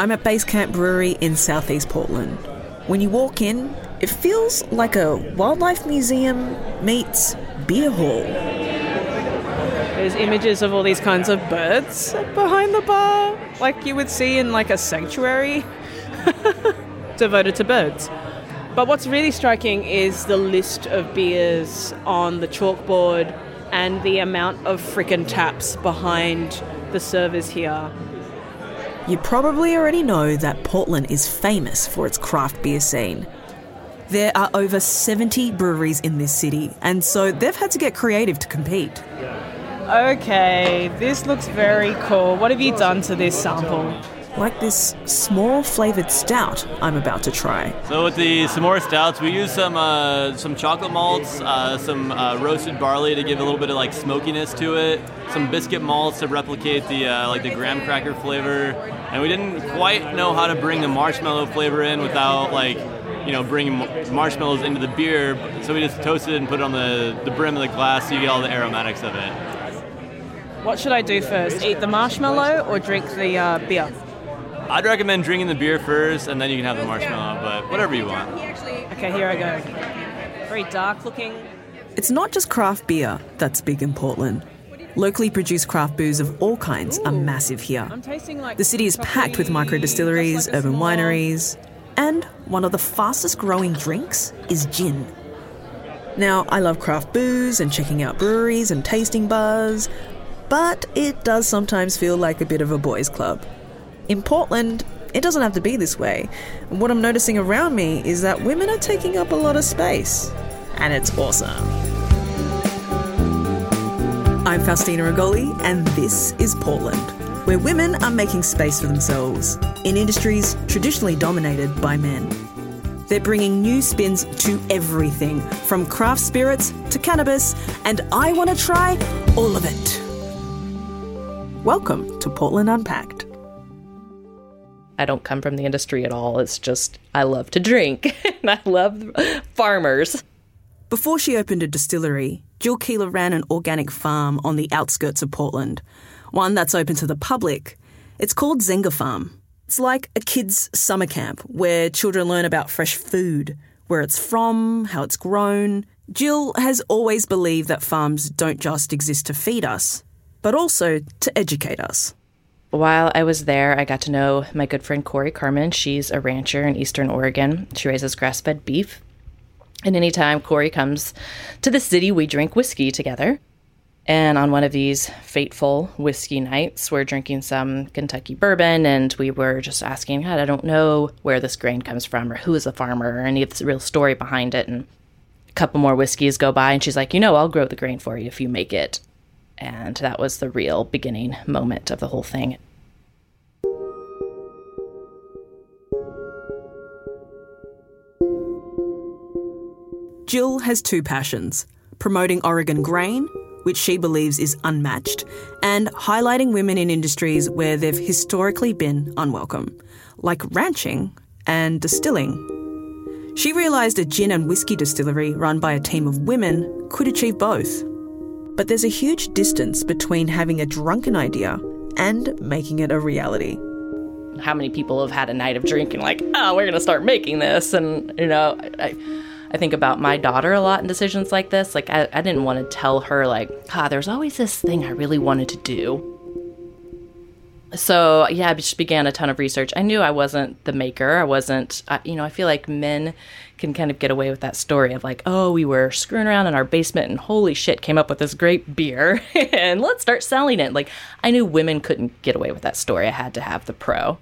I'm at Base Camp Brewery in southeast Portland. When you walk in, it feels like a wildlife museum meets beer hall. There's images of all these kinds of birds behind the bar, like you would see in like a sanctuary devoted to birds. But what's really striking is the list of beers on the chalkboard and the amount of frickin' taps behind the servers here. You probably already know that Portland is famous for its craft beer scene. There are over 70 breweries in this city, and so they've had to get creative to compete. Okay, this looks very cool. What have you done to this sample? Like this small flavoured stout I'm about to try. So with the s'more stouts, we use some uh, some chocolate malts, uh, some uh, roasted barley to give a little bit of like smokiness to it, some biscuit malts to replicate the uh, like the graham cracker flavor, and we didn't quite know how to bring the marshmallow flavor in without like you know bringing marshmallows into the beer. So we just toasted it and put it on the the brim of the glass so you get all the aromatics of it. What should I do first? Eat the marshmallow or drink the uh, beer? I'd recommend drinking the beer first, and then you can have the marshmallow, but whatever you want. Okay, here I go. Very dark looking. It's not just craft beer that's big in Portland. Locally produced craft booze of all kinds are massive here. I'm tasting like The city is packed with micro distilleries, urban wineries, and one of the fastest growing drinks is gin. Now, I love craft booze and checking out breweries and tasting bars, but it does sometimes feel like a bit of a boys' club. In Portland, it doesn't have to be this way. What I'm noticing around me is that women are taking up a lot of space, and it's awesome. I'm Faustina Agolley, and this is Portland, where women are making space for themselves in industries traditionally dominated by men. They're bringing new spins to everything, from craft spirits to cannabis, and I want to try all of it. Welcome to Portland Unpacked. I don't come from the industry at all. It's just I love to drink and I love farmers. Before she opened a distillery, Jill Kuehler ran an organic farm on the outskirts of Portland, one that's open to the public. It's called Zenger Farm. It's like a kids' summer camp where children learn about fresh food, where it's from, how it's grown. Jill has always believed that farms don't just exist to feed us, but also to educate us. While I was there, I got to know my good friend Corey Carman. She's a rancher in Eastern Oregon. She raises grass fed beef. And anytime Corey comes to the city, we drink whiskey together. And on one of these fateful whiskey nights, we're drinking some Kentucky bourbon, and we were just asking, God, I don't know where this grain comes from, or who is the farmer, or any of the real story behind it. And a couple more whiskeys go by, and she's like, You know, I'll grow the grain for you if you make it. And that was the real beginning moment of the whole thing. Jill has two passions promoting Oregon grain, which she believes is unmatched, and highlighting women in industries where they've historically been unwelcome, like ranching and distilling. She realised a gin and whiskey distillery run by a team of women could achieve both. But there's a huge distance between having a drunken idea and making it a reality. how many people have had a night of drinking like oh we're gonna start making this and you know i, I think about my daughter a lot in decisions like this like i, I didn't want to tell her like ah there's always this thing i really wanted to do so yeah i just began a ton of research. I knew i wasn't the maker. I wasn't I, you know i feel like men can kind of get away with that story of like oh we were screwing around in our basement and holy shit came up with this great beer and let's start selling it. Like i knew women couldn't get away with that story. I had to have the pro.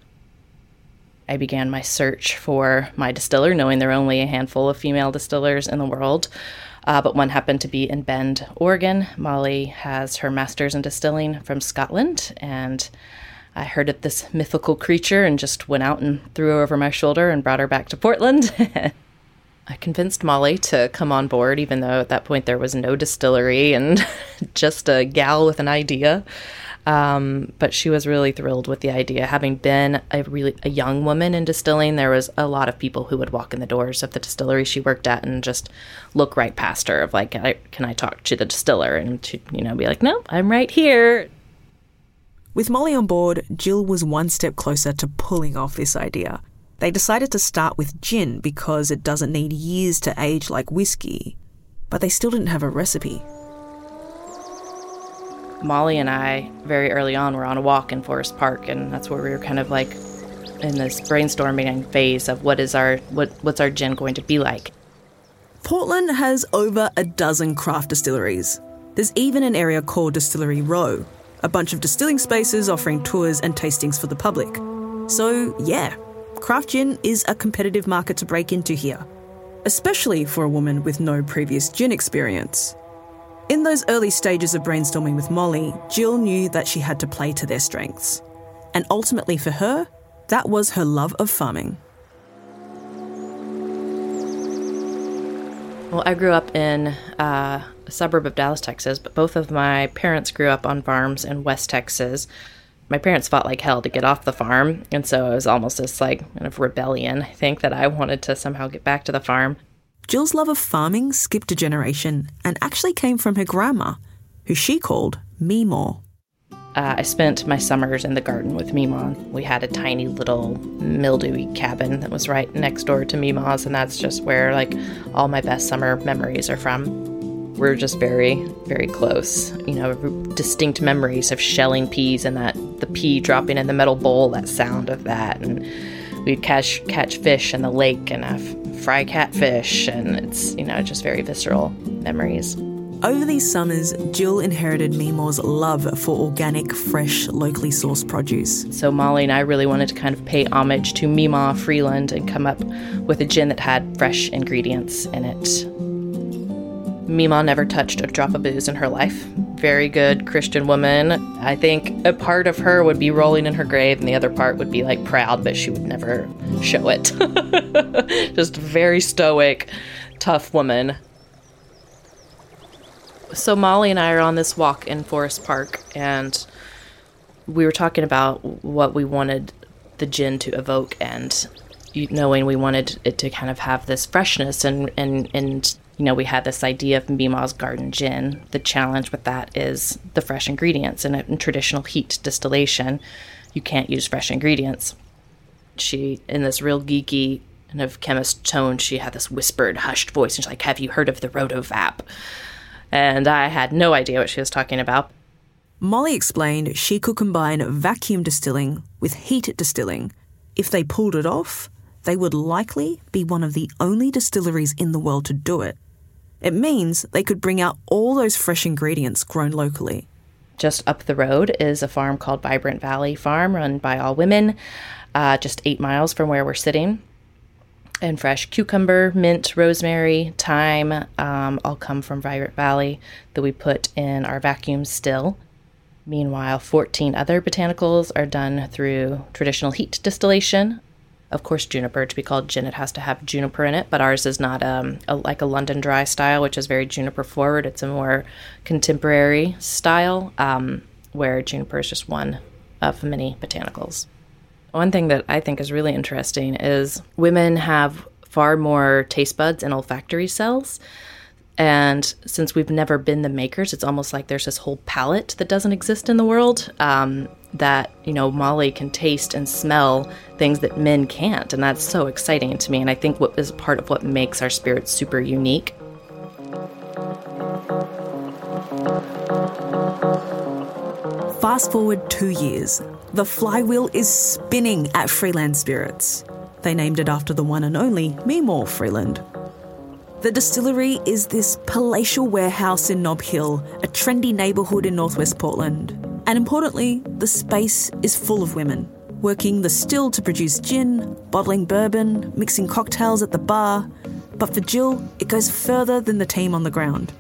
I began my search for my distiller, knowing there are only a handful of female distillers in the world. Uh, but one happened to be in Bend, Oregon. Molly has her master's in distilling from Scotland, and I heard of this mythical creature and just went out and threw her over my shoulder and brought her back to Portland. I convinced Molly to come on board, even though at that point there was no distillery and just a gal with an idea. Um, but she was really thrilled with the idea. Having been a really a young woman in distilling, there was a lot of people who would walk in the doors of the distillery she worked at and just look right past her of like, can I, can I talk to the distiller? And to you know be like, no, I'm right here. With Molly on board, Jill was one step closer to pulling off this idea. They decided to start with gin because it doesn't need years to age like whiskey, but they still didn't have a recipe. Molly and I, very early on, were on a walk in Forest Park, and that's where we were kind of like in this brainstorming phase of what is our what what's our gin going to be like. Portland has over a dozen craft distilleries. There's even an area called Distillery Row, a bunch of distilling spaces offering tours and tastings for the public. So, yeah, craft gin is a competitive market to break into here, especially for a woman with no previous gin experience. In those early stages of brainstorming with Molly, Jill knew that she had to play to their strengths. And ultimately, for her, that was her love of farming. Well, I grew up in uh, a suburb of Dallas, Texas, but both of my parents grew up on farms in West Texas. My parents fought like hell to get off the farm, and so it was almost this like kind of rebellion. I think that I wanted to somehow get back to the farm. Jill's love of farming skipped a generation and actually came from her grandma, who she called Meemaw. Uh, I spent my summers in the garden with Meemaw. We had a tiny little mildewy cabin that was right next door to Meemaw's, and that's just where like all my best summer memories are from. We're just very, very close. You know, distinct memories of shelling peas and that the pea dropping in the metal bowl, that sound of that, and we'd catch catch fish in the lake and have fry catfish, and it's you know just very visceral memories. Over these summers, Jill inherited Meemaw's love for organic, fresh, locally sourced produce. So Molly and I really wanted to kind of pay homage to Meemaw Freeland and come up with a gin that had fresh ingredients in it. Meemaw never touched a drop of booze in her life. Very good Christian woman. I think a part of her would be rolling in her grave, and the other part would be like proud, but she would never show it. Just very stoic, tough woman. So Molly and I are on this walk in Forest Park, and we were talking about what we wanted the gin to evoke, and knowing we wanted it to kind of have this freshness and and and you know, we had this idea of Meemaw's Garden Gin. The challenge with that is the fresh ingredients. In traditional heat distillation, you can't use fresh ingredients. She, in this real geeky kind of chemist tone, she had this whispered, hushed voice. And she's like, Have you heard of the Rotovap? And I had no idea what she was talking about. Molly explained she could combine vacuum distilling with heat distilling. If they pulled it off, they would likely be one of the only distilleries in the world to do it. It means they could bring out all those fresh ingredients grown locally. Just up the road is a farm called Vibrant Valley Farm, run by all women, uh, just eight miles from where we're sitting. And fresh cucumber, mint, rosemary, thyme um, all come from Vibrant Valley that we put in our vacuum still. Meanwhile, 14 other botanicals are done through traditional heat distillation of course, juniper. To be called gin, it has to have juniper in it, but ours is not um, a, like a London dry style, which is very juniper forward. It's a more contemporary style um, where juniper is just one of many botanicals. One thing that I think is really interesting is women have far more taste buds and olfactory cells and since we've never been the makers, it's almost like there's this whole palette that doesn't exist in the world um, that, you know, Molly can taste and smell things that men can't. And that's so exciting to me. And I think what is part of what makes our spirits super unique. Fast forward two years. The flywheel is spinning at Freeland Spirits. They named it after the one and only Meemaw Freeland. The distillery is this palatial warehouse in Nob Hill, a trendy neighbourhood in northwest Portland. And importantly, the space is full of women, working the still to produce gin, bottling bourbon, mixing cocktails at the bar. But for Jill, it goes further than the team on the ground.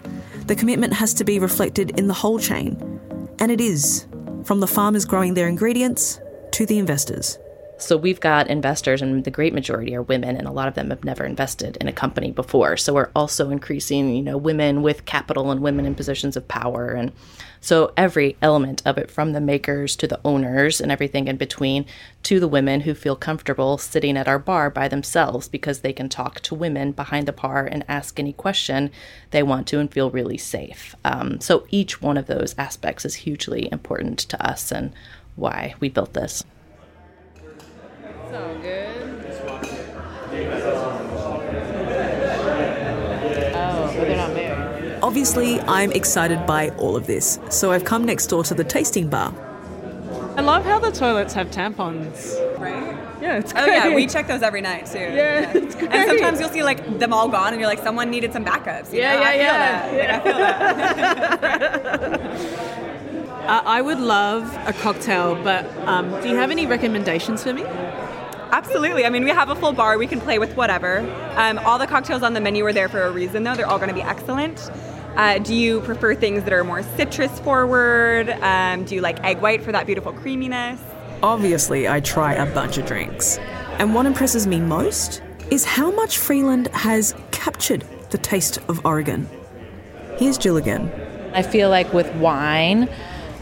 The commitment has to be reflected in the whole chain. And it is, from the farmers growing their ingredients to the investors. So we've got investors, and the great majority are women, and a lot of them have never invested in a company before. So we're also increasing, you know, women with capital and women in positions of power, and so every element of it, from the makers to the owners and everything in between, to the women who feel comfortable sitting at our bar by themselves because they can talk to women behind the bar and ask any question they want to and feel really safe. Um, so each one of those aspects is hugely important to us and why we built this. So good. Oh, but they're not married. Obviously, I'm excited by all of this, so I've come next door to the tasting bar. I love how the toilets have tampons. Right? Yeah, it's Oh great. yeah, we check those every night too. Yeah, it's great. And sometimes you'll see like them all gone, and you're like, someone needed some backups. you Yeah, know? yeah, I feel yeah. Like, I feel that. Uh, I would love a cocktail, but um, do you have any recommendations for me? Absolutely. I mean, we have a full bar. We can play with whatever. Um, all the cocktails on the menu are there for a reason, though. They're all going to be excellent. Uh, do you prefer things that are more citrus forward? Um, do you like egg white for that beautiful creaminess? Obviously, I try a bunch of drinks. And what impresses me most is how much Freeland has captured the taste of Oregon. Here's Jill again. I feel like with wine,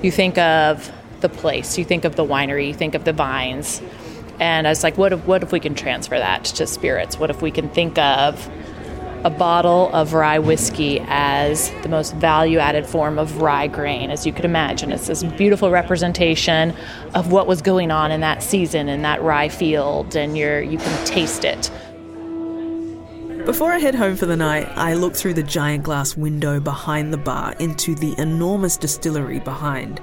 you think of the place, you think of the winery, you think of the vines. And I was like, what if, what if we can transfer that to spirits? What if we can think of a bottle of rye whiskey as the most value added form of rye grain, as you could imagine? It's this beautiful representation of what was going on in that season in that rye field, and you're, you can taste it. Before I head home for the night, I look through the giant glass window behind the bar into the enormous distillery behind.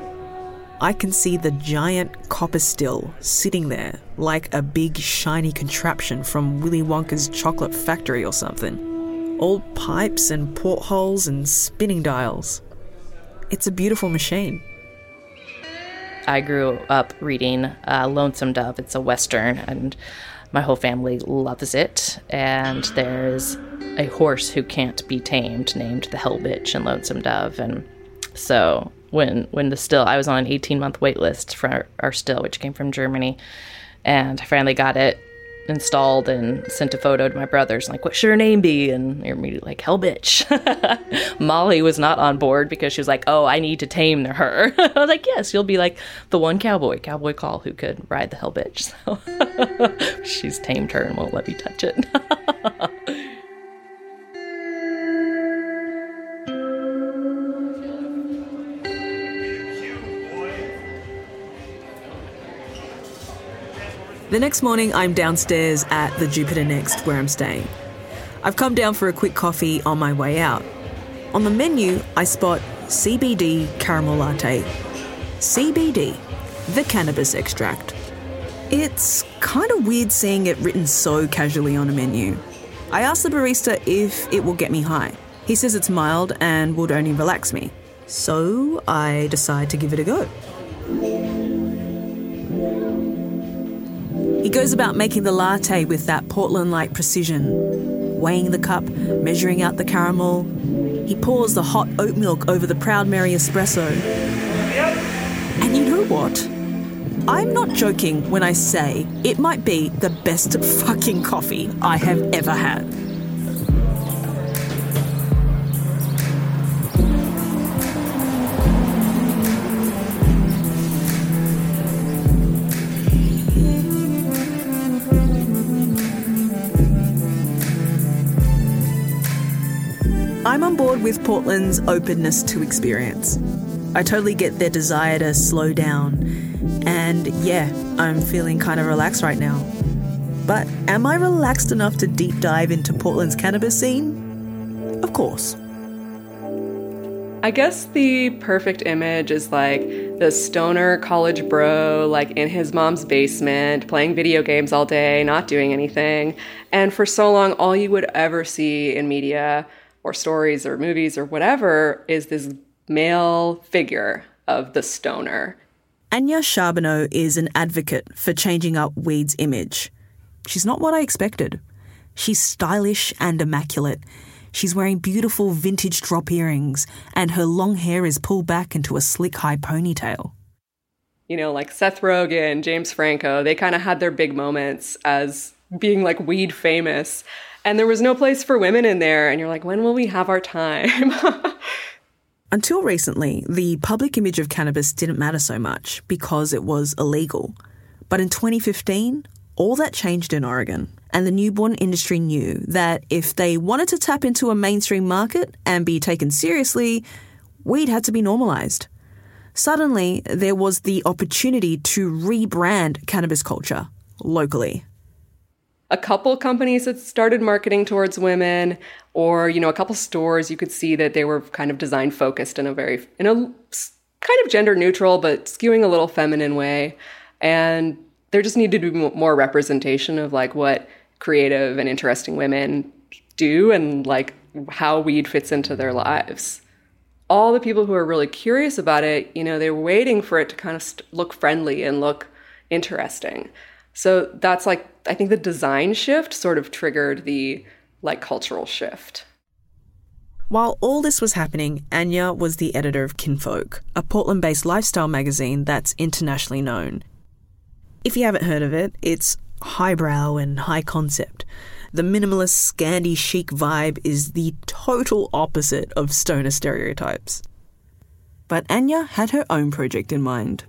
I can see the giant copper still sitting there like a big shiny contraption from Willy Wonka's chocolate factory or something. All pipes and portholes and spinning dials. It's a beautiful machine. I grew up reading uh, Lonesome Dove. It's a Western, and my whole family loves it. And there's a horse who can't be tamed named the Hell Bitch in Lonesome Dove. And so when when the still, I was on an 18 month wait list for our, our still, which came from Germany, and I finally got it installed and sent a photo to my brothers like what should her name be? And they're immediately like hell bitch. Molly was not on board because she was like oh i need to tame her. I was like yes you'll be like the one cowboy. Cowboy call who could ride the hell bitch. So she's tamed her and won't let me touch it The next morning, I'm downstairs at the Jupiter Next where I'm staying. I've come down for a quick coffee on my way out. On the menu, I spot CBD caramel latte. CBD, the cannabis extract. It's kind of weird seeing it written so casually on a menu. I ask the barista if it will get me high. He says it's mild and would only relax me. So I decide to give it a go. He goes about making the latte with that Portland like precision, weighing the cup, measuring out the caramel. He pours the hot oat milk over the Proud Mary espresso. And you know what? I'm not joking when I say it might be the best fucking coffee I have ever had. I'm on board with Portland's openness to experience. I totally get their desire to slow down. And yeah, I'm feeling kind of relaxed right now. But am I relaxed enough to deep dive into Portland's cannabis scene? Of course. I guess the perfect image is like the stoner college bro, like in his mom's basement, playing video games all day, not doing anything. And for so long, all you would ever see in media or stories or movies or whatever is this male figure of the stoner. Anja Charbonneau is an advocate for changing up weed's image. She's not what I expected. She's stylish and immaculate. She's wearing beautiful vintage drop earrings, and her long hair is pulled back into a slick high ponytail. You know, like Seth Rogen, James Franco, they kind of had their big moments as being like weed famous. And there was no place for women in there. And you're like, when will we have our time? Until recently, the public image of cannabis didn't matter so much because it was illegal. But in 2015, all that changed in Oregon, and the newborn industry knew that if they wanted to tap into a mainstream market and be taken seriously, weed had to be normalized. Suddenly, there was the opportunity to rebrand cannabis culture locally. A couple companies that started marketing towards women, or you know, a couple stores you could see that they were kind of design focused in a very in a kind of gender neutral but skewing a little feminine way, and there just needed to be more representation of like what creative and interesting women do and like how weed fits into their lives all the people who are really curious about it, you know, they're waiting for it to kind of st- look friendly and look interesting. So that's like, I think the design shift sort of triggered the like cultural shift. While all this was happening, Anja was the editor of Kinfolk, a Portland based lifestyle magazine that's internationally known. If you haven't heard of it, it's highbrow and high concept. The minimalist, Scandi chic vibe is the total opposite of stoner stereotypes. But Anja had her own project in mind.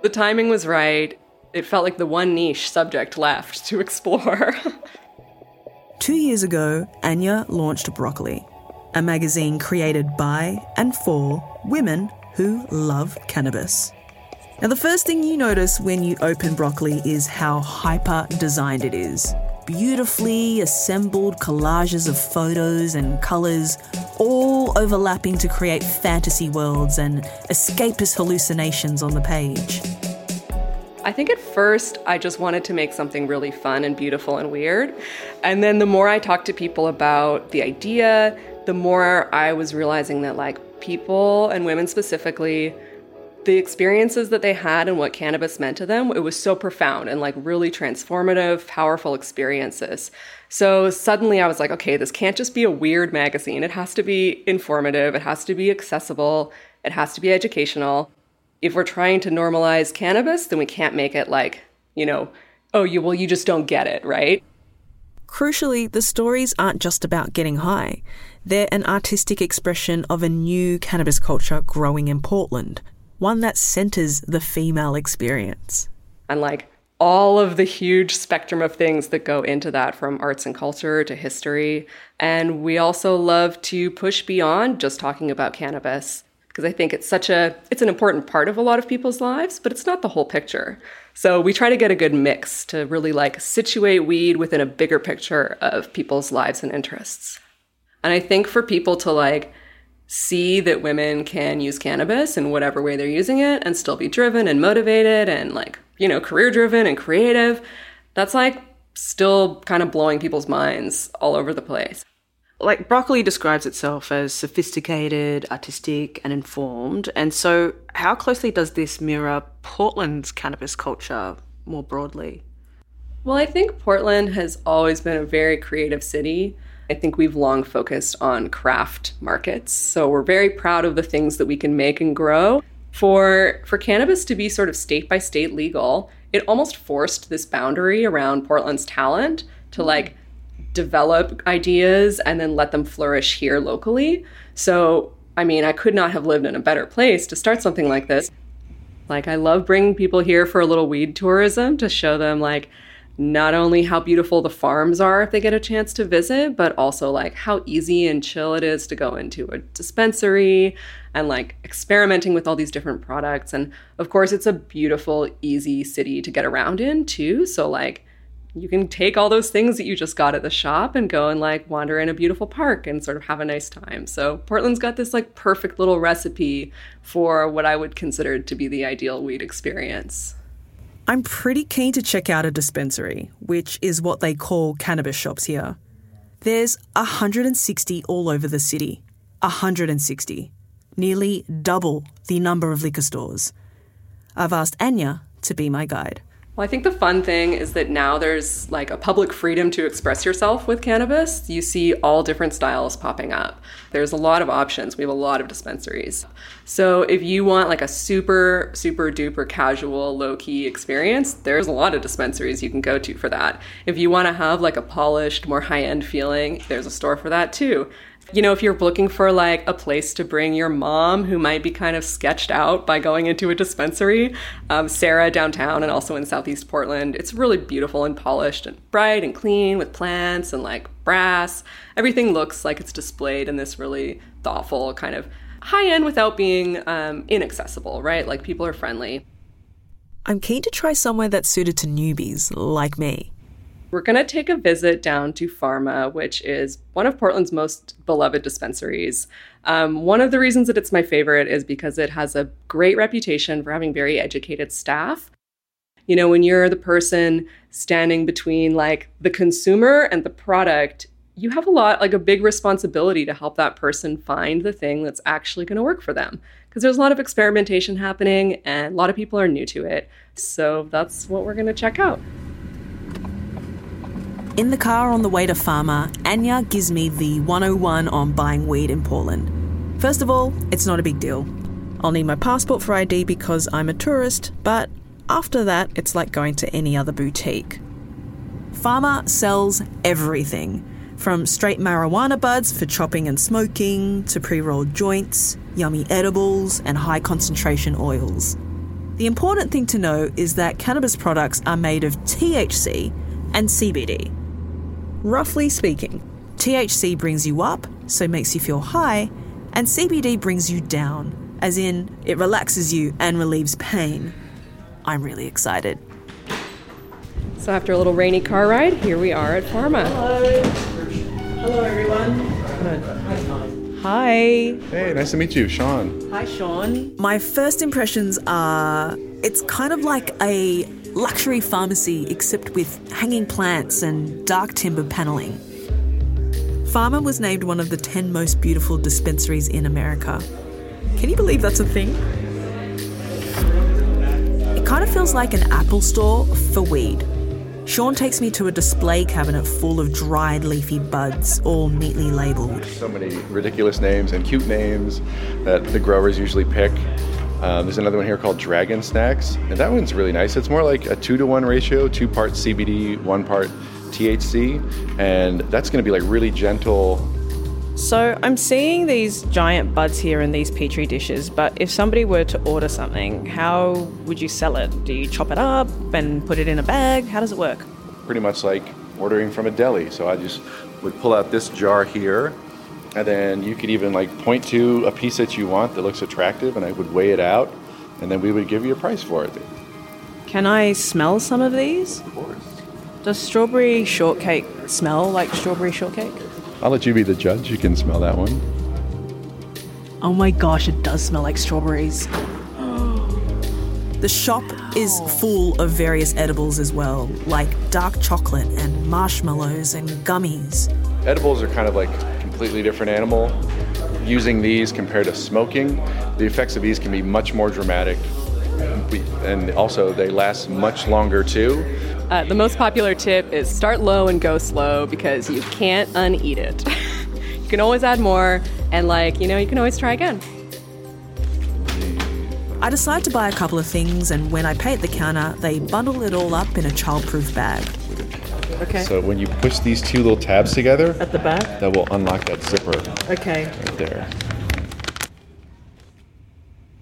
The timing was right. It felt like the one niche subject left to explore. Two years ago, Anja launched Broccoli, a magazine created by and for women who love cannabis. Now, the first thing you notice when you open broccoli is how hyper designed it is. Beautifully assembled collages of photos and colours, all overlapping to create fantasy worlds and escapist hallucinations on the page. I think at first I just wanted to make something really fun and beautiful and weird. And then the more I talked to people about the idea, the more I was realizing that, like, people and women specifically the experiences that they had and what cannabis meant to them, it was so profound and like really transformative, powerful experiences. So suddenly I was like, okay, this can't just be a weird magazine. It has to be informative, it has to be accessible, it has to be educational. If we're trying to normalize cannabis, then we can't make it like, you know, oh, you well, you just don't get it, right? Crucially, the stories aren't just about getting high. They're an artistic expression of a new cannabis culture growing in Portland, one that centers the female experience. And like all of the huge spectrum of things that go into that from arts and culture to history. And we also love to push beyond just talking about cannabis because I think it's such a it's an important part of a lot of people's lives, but it's not the whole picture. So we try to get a good mix to really like situate weed within a bigger picture of people's lives and interests. And I think for people to like see that women can use cannabis in whatever way they're using it and still be driven and motivated and like, you know, career driven and creative, that's like still kind of blowing people's minds all over the place. Like broccoli describes itself as sophisticated, artistic, and informed. And so, how closely does this mirror Portland's cannabis culture more broadly? Well, I think Portland has always been a very creative city. I think we've long focused on craft markets. So we're very proud of the things that we can make and grow. For for cannabis to be sort of state by state legal, it almost forced this boundary around Portland's talent to mm-hmm. like develop ideas and then let them flourish here locally. So, I mean, I could not have lived in a better place to start something like this. Like I love bringing people here for a little weed tourism to show them like not only how beautiful the farms are if they get a chance to visit, but also like how easy and chill it is to go into a dispensary and like experimenting with all these different products. And of course, it's a beautiful, easy city to get around in too. So, like, you can take all those things that you just got at the shop and go and like wander in a beautiful park and sort of have a nice time. So, Portland's got this like perfect little recipe for what I would consider to be the ideal weed experience. I'm pretty keen to check out a dispensary, which is what they call cannabis shops here. There's 160 all over the city. 160. Nearly double the number of liquor stores. I've asked Anja to be my guide. Well, I think the fun thing is that now there's like a public freedom to express yourself with cannabis. You see all different styles popping up. There's a lot of options. We have a lot of dispensaries. So if you want like a super, super duper casual, low key experience, there's a lot of dispensaries you can go to for that. If you want to have like a polished, more high end feeling, there's a store for that too you know, if you're looking for like a place to bring your mom who might be kind of sketched out by going into a dispensary, um, Serra downtown and also in Southeast Portland, it's really beautiful and polished and bright and clean with plants and like brass. Everything looks like it's displayed in this really thoughtful kind of high end without being um, inaccessible, right? Like people are friendly. I'm keen to try somewhere that's suited to newbies like me. We're going to take a visit down to Farma, which is one of Portland's most beloved dispensaries. Um, one of the reasons that it's my favorite is because it has a great reputation for having very educated staff. You know, when you're the person standing between like the consumer and the product, you have a lot, like a big responsibility to help that person find the thing that's actually going to work for them. Because there's a lot of experimentation happening and a lot of people are new to it. So that's what we're going to check out. In the car on the way to Farma, Anja gives me the 101 on buying weed in Portland. First of all, it's not a big deal. I'll need my passport for ID because I'm a tourist, but after that, it's like going to any other boutique. Farma sells everything from straight marijuana buds for chopping and smoking to pre rolled joints, yummy edibles, and high concentration oils. The important thing to know is that cannabis products are made of THC and CBD. Roughly speaking, THC brings you up, so makes you feel high, and CBD brings you down, as in, it relaxes you and relieves pain. I'm really excited. So, after a little rainy car ride, here we are at Farma. Hello. Hello, everyone. Hi. Hi. Hey, nice to meet you, Sean. Hi, Sean. My first impressions are it's kind of like a luxury pharmacy, except with hanging plants and dark timber paneling. Farma was named one of the 10 most beautiful dispensaries in America. Can you believe that's a thing? It kind of feels like an Apple store for weed. Sean takes me to a display cabinet full of dried leafy buds, all neatly labelled. So many ridiculous names and cute names that the growers usually pick. Um, there's another one here called Dragon Snacks, and that one's really nice. It's more like a two to one ratio, two parts CBD, one part THC, and that's going to be like really gentle. So I'm seeing these giant buds here in these petri dishes, but if somebody were to order something, how would you sell it? Do you chop it up and put it in a bag? How does it work? Pretty much like ordering from a deli. So I just would pull out this jar here, and then you could even like point to a piece that you want that looks attractive, and I would weigh it out, and then we would give you a price for it. Can I smell some of these? Of course. Does strawberry shortcake smell like strawberry shortcake? I'll let you be the judge. You can smell that one. Oh my gosh, it does smell like strawberries. The shop is oh. full of various edibles as well, like dark chocolate and marshmallows and gummies. Edibles are kind of like a completely different animal. Using these compared to smoking, the effects of these can be much more dramatic. And also, they last much longer too. Uh, the most popular tip is start low and go slow because you can't uneat it. you can always add more, and like, you know, you can always try again. I decide to buy a couple of things, and when I pay at the counter, they bundle it all up in a childproof bag. Okay. So when you push these two little tabs together, At the back? that will unlock that zipper Okay. right there.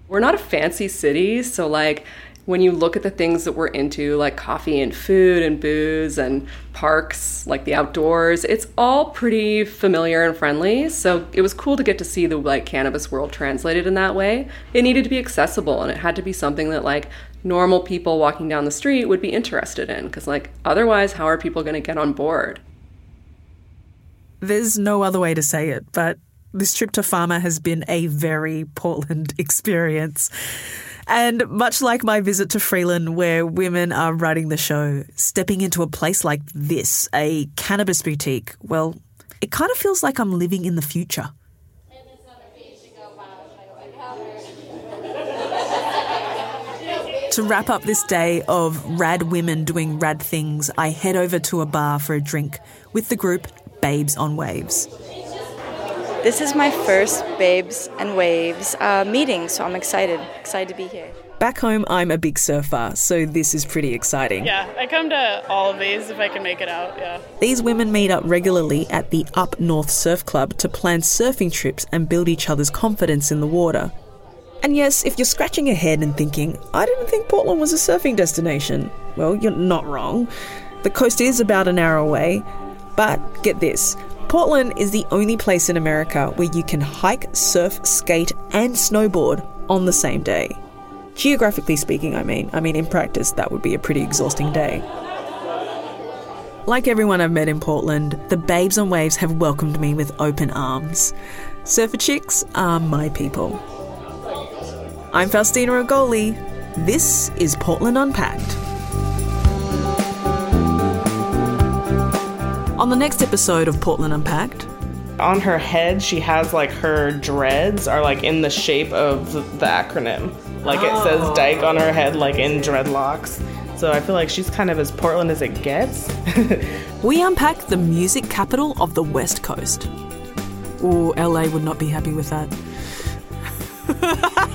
We're not a fancy city, so like when you look at the things that we're into, like coffee and food and booze and parks, like the outdoors, it's all pretty familiar and friendly. So it was cool to get to see the like cannabis world translated in that way. It needed to be accessible and it had to be something that like normal people walking down the street would be interested in because like otherwise how are people going to get on board? There's no other way to say it, but this trip to Farma has been a very Portland experience. And much like my visit to Freeland, where women are running the show, stepping into a place like this, a cannabis boutique, well, it kind of feels like I'm living in the future. To wrap up this day of rad women doing rad things, I head over to a bar for a drink with the group Babes on Waves. This is my first Babes and Waves uh, meeting, so I'm excited. Excited to be here. Back home, I'm a big surfer, so this is pretty exciting. Yeah, I come to all of these if I can make it out. Yeah. These women meet up regularly at the Up North Surf Club to plan surfing trips and build each other's confidence in the water. And yes, if you're scratching your head and thinking, I didn't think Portland was a surfing destination, well, you're not wrong. The coast is about an hour away, but get this Portland is the only place in America where you can hike, surf, skate, and snowboard on the same day. Geographically speaking, I mean. I mean, in practice, that would be a pretty exhausting day. Like everyone I've met in Portland, the babes on waves have welcomed me with open arms. Surfer chicks are my people. I'm Faustina Agolley. This is Portland Unpacked. On the next episode of Portland Unpacked, on her head she has like her dreads are like in the shape of the acronym like it says oh. dyke on her head like in dreadlocks so i feel like she's kind of as portland as it gets we unpack the music capital of the West Coast. Ooh, LA would not be happy with that.